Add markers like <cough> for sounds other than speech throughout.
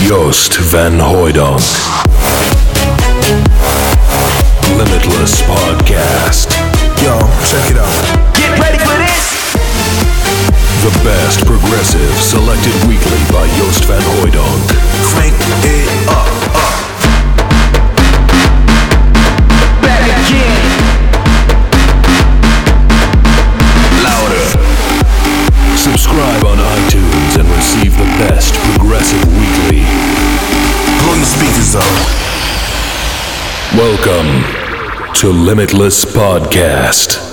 Joost van Hooydonk. Limitless Podcast. Yo, check it out. Get ready for this! The best progressive selected weekly by Joost van Hooydonk. Crank it up. to Limitless Podcast.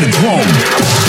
Can't. The sunlight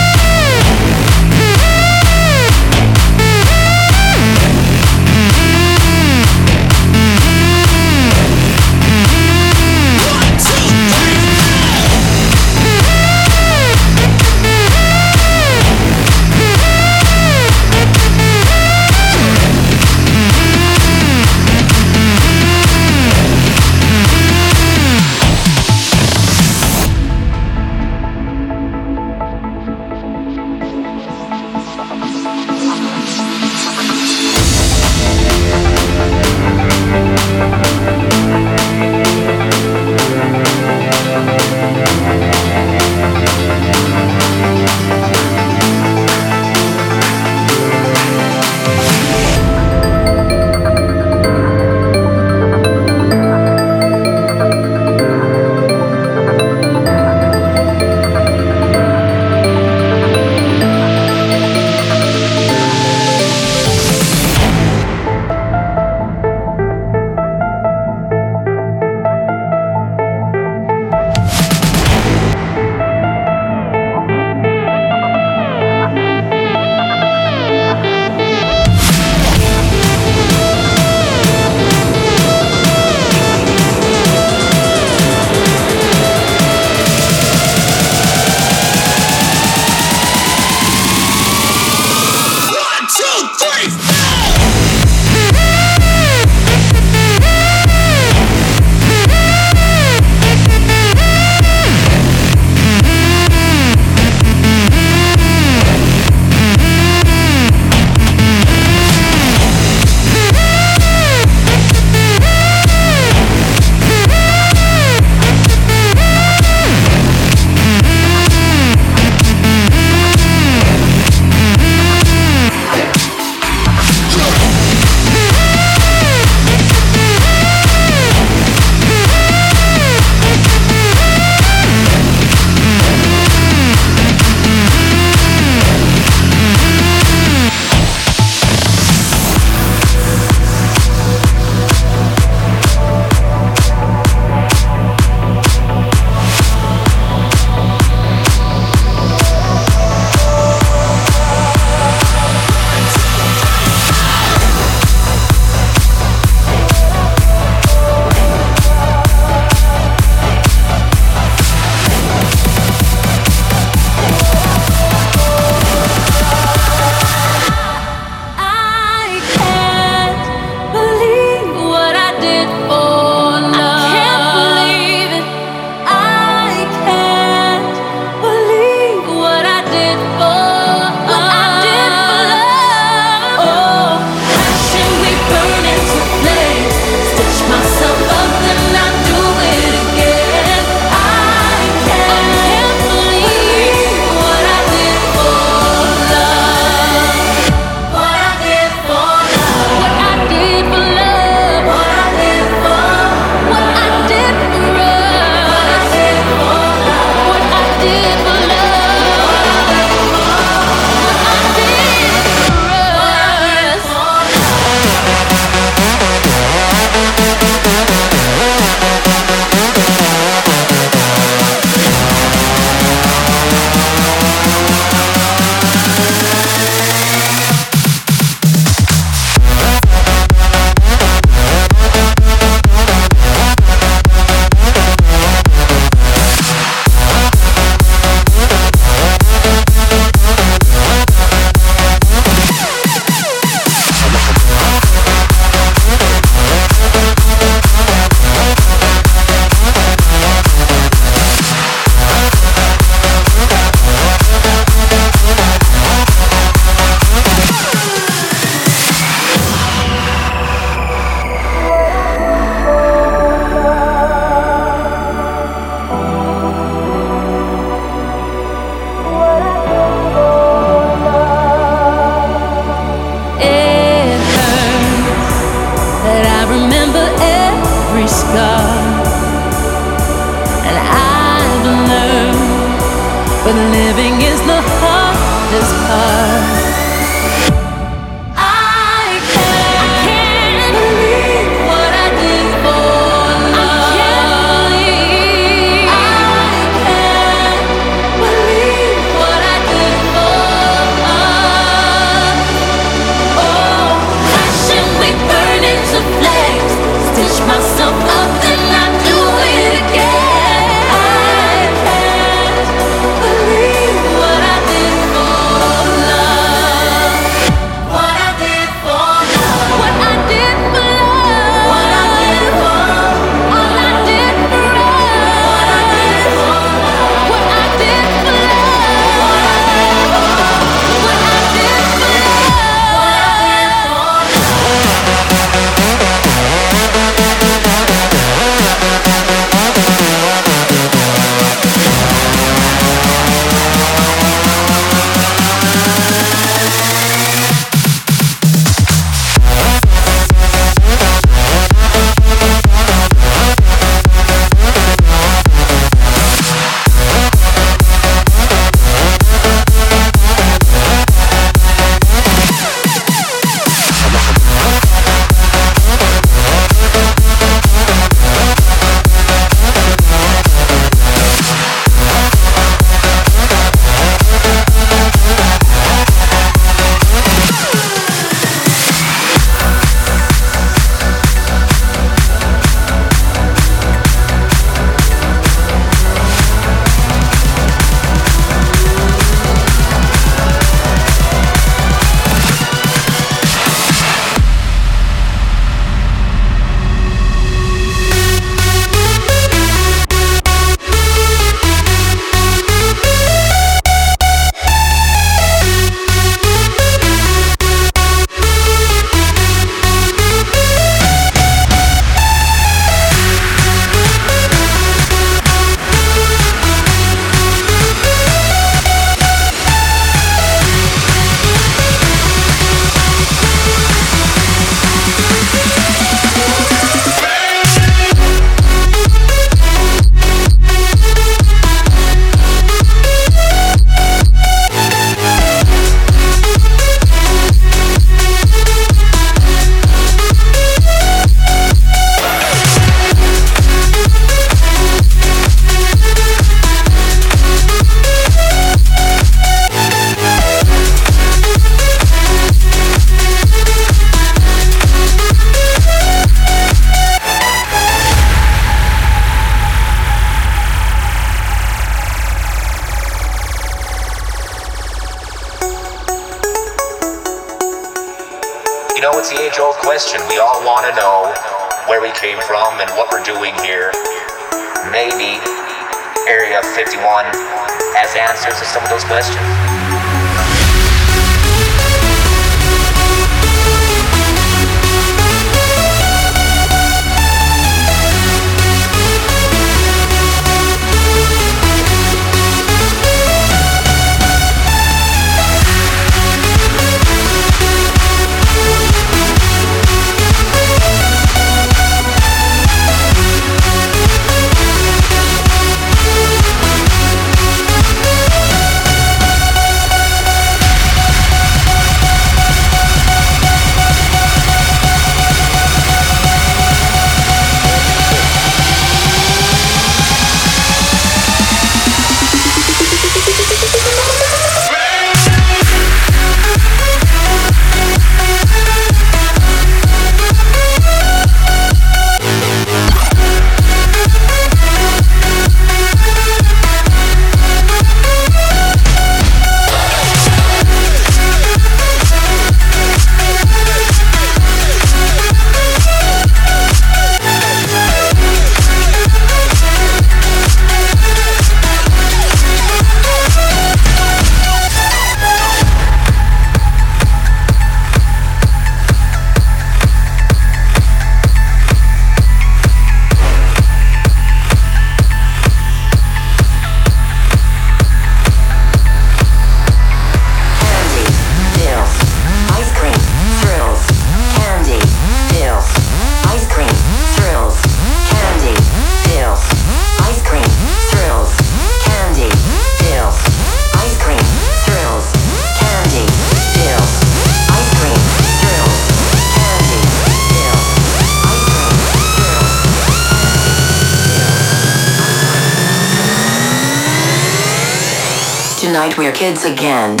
kids again.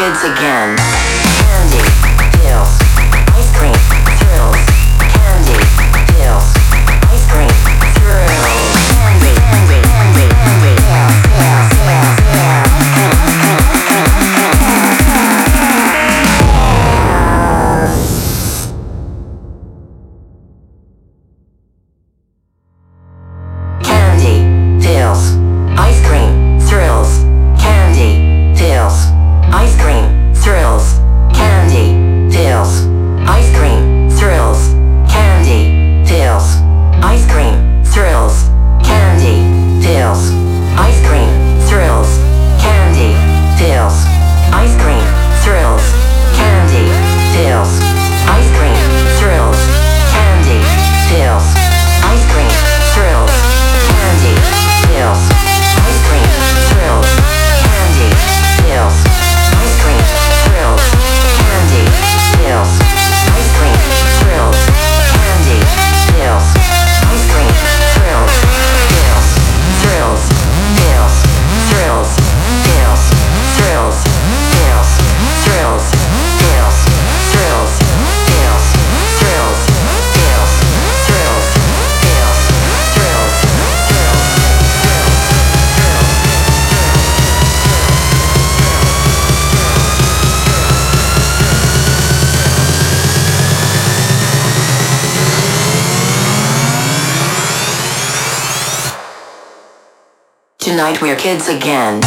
Kids again. Candy, we're kids again.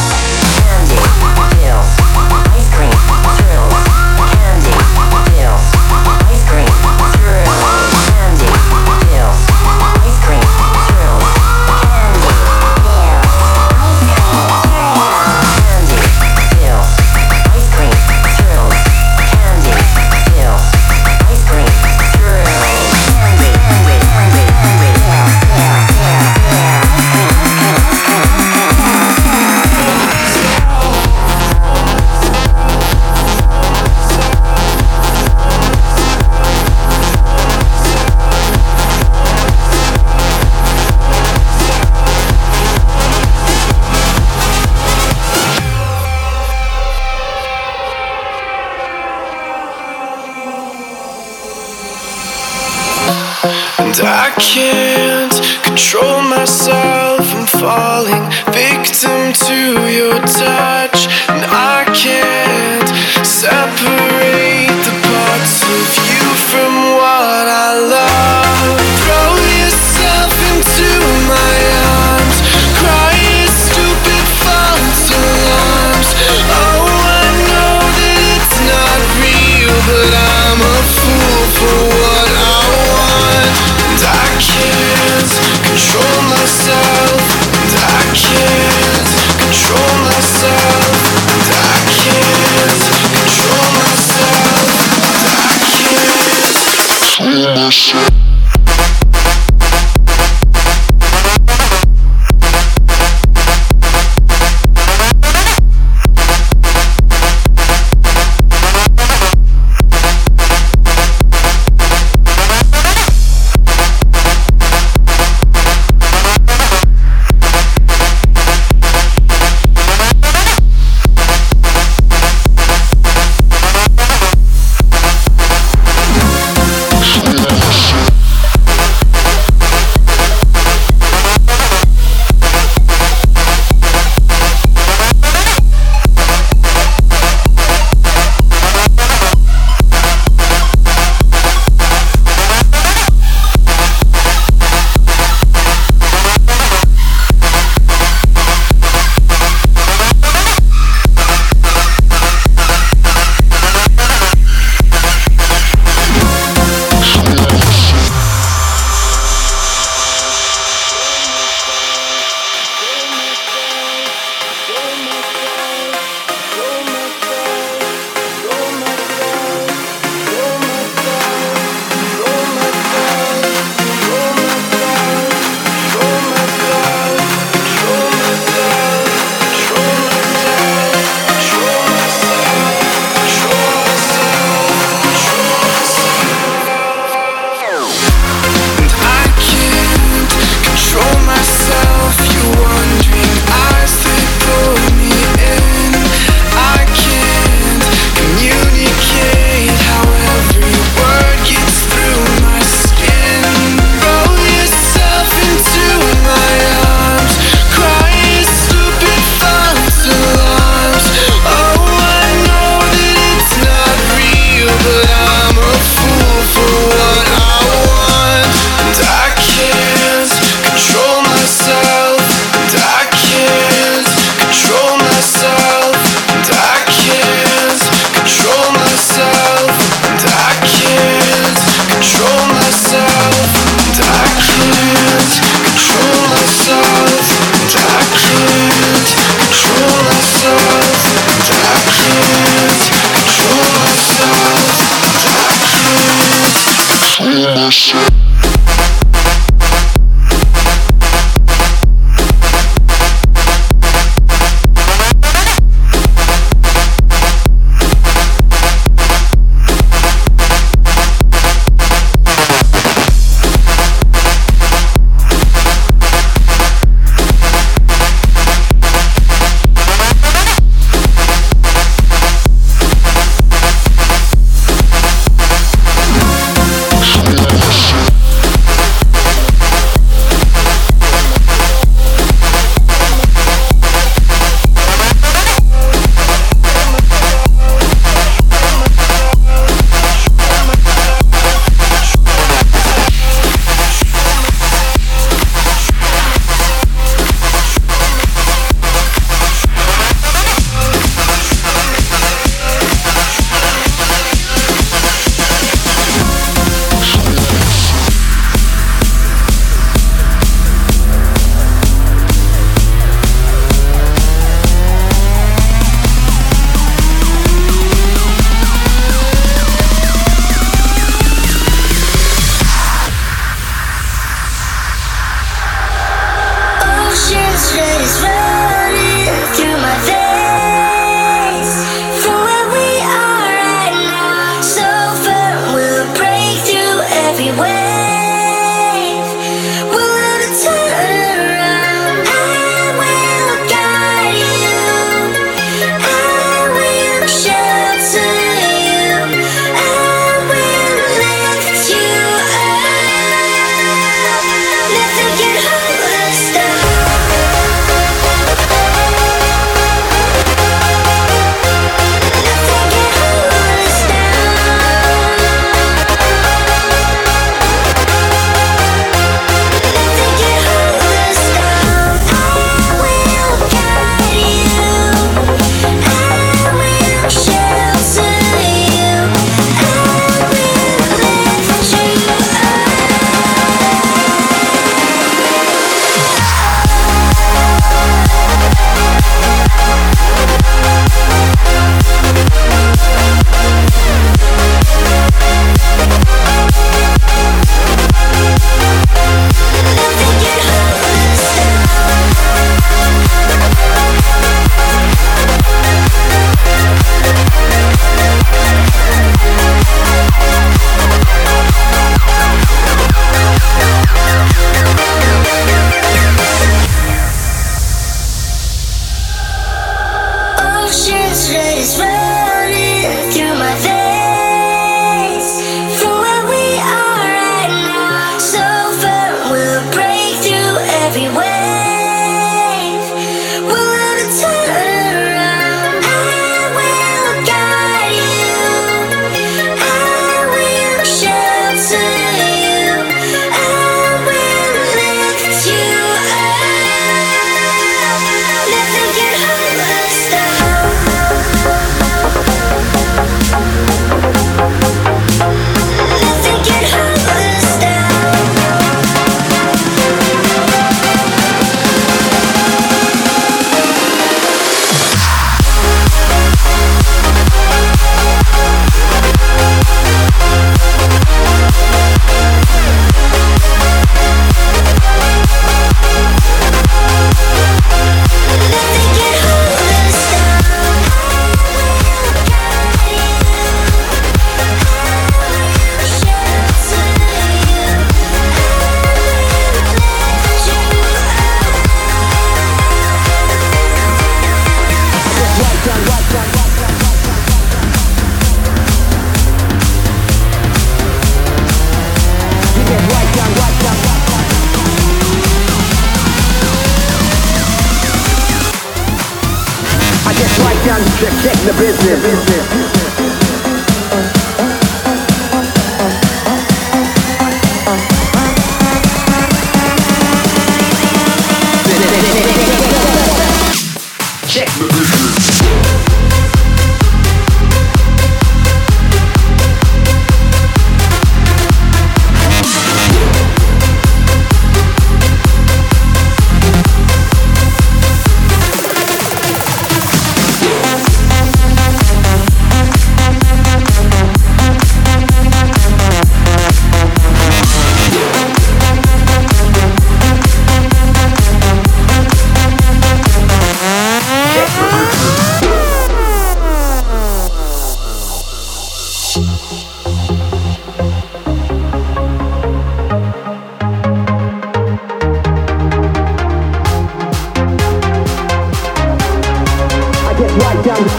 Check,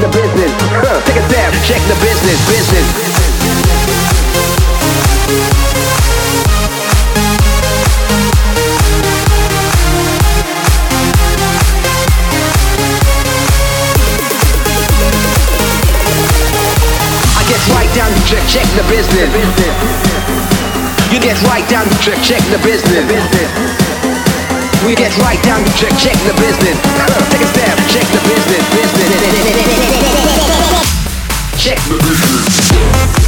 the business. Check the business, business. I get right down to check, check the business. You get right down to check, check the business. We get right down to check, check the business. <laughs> Take a step, check the business, business. Check The business.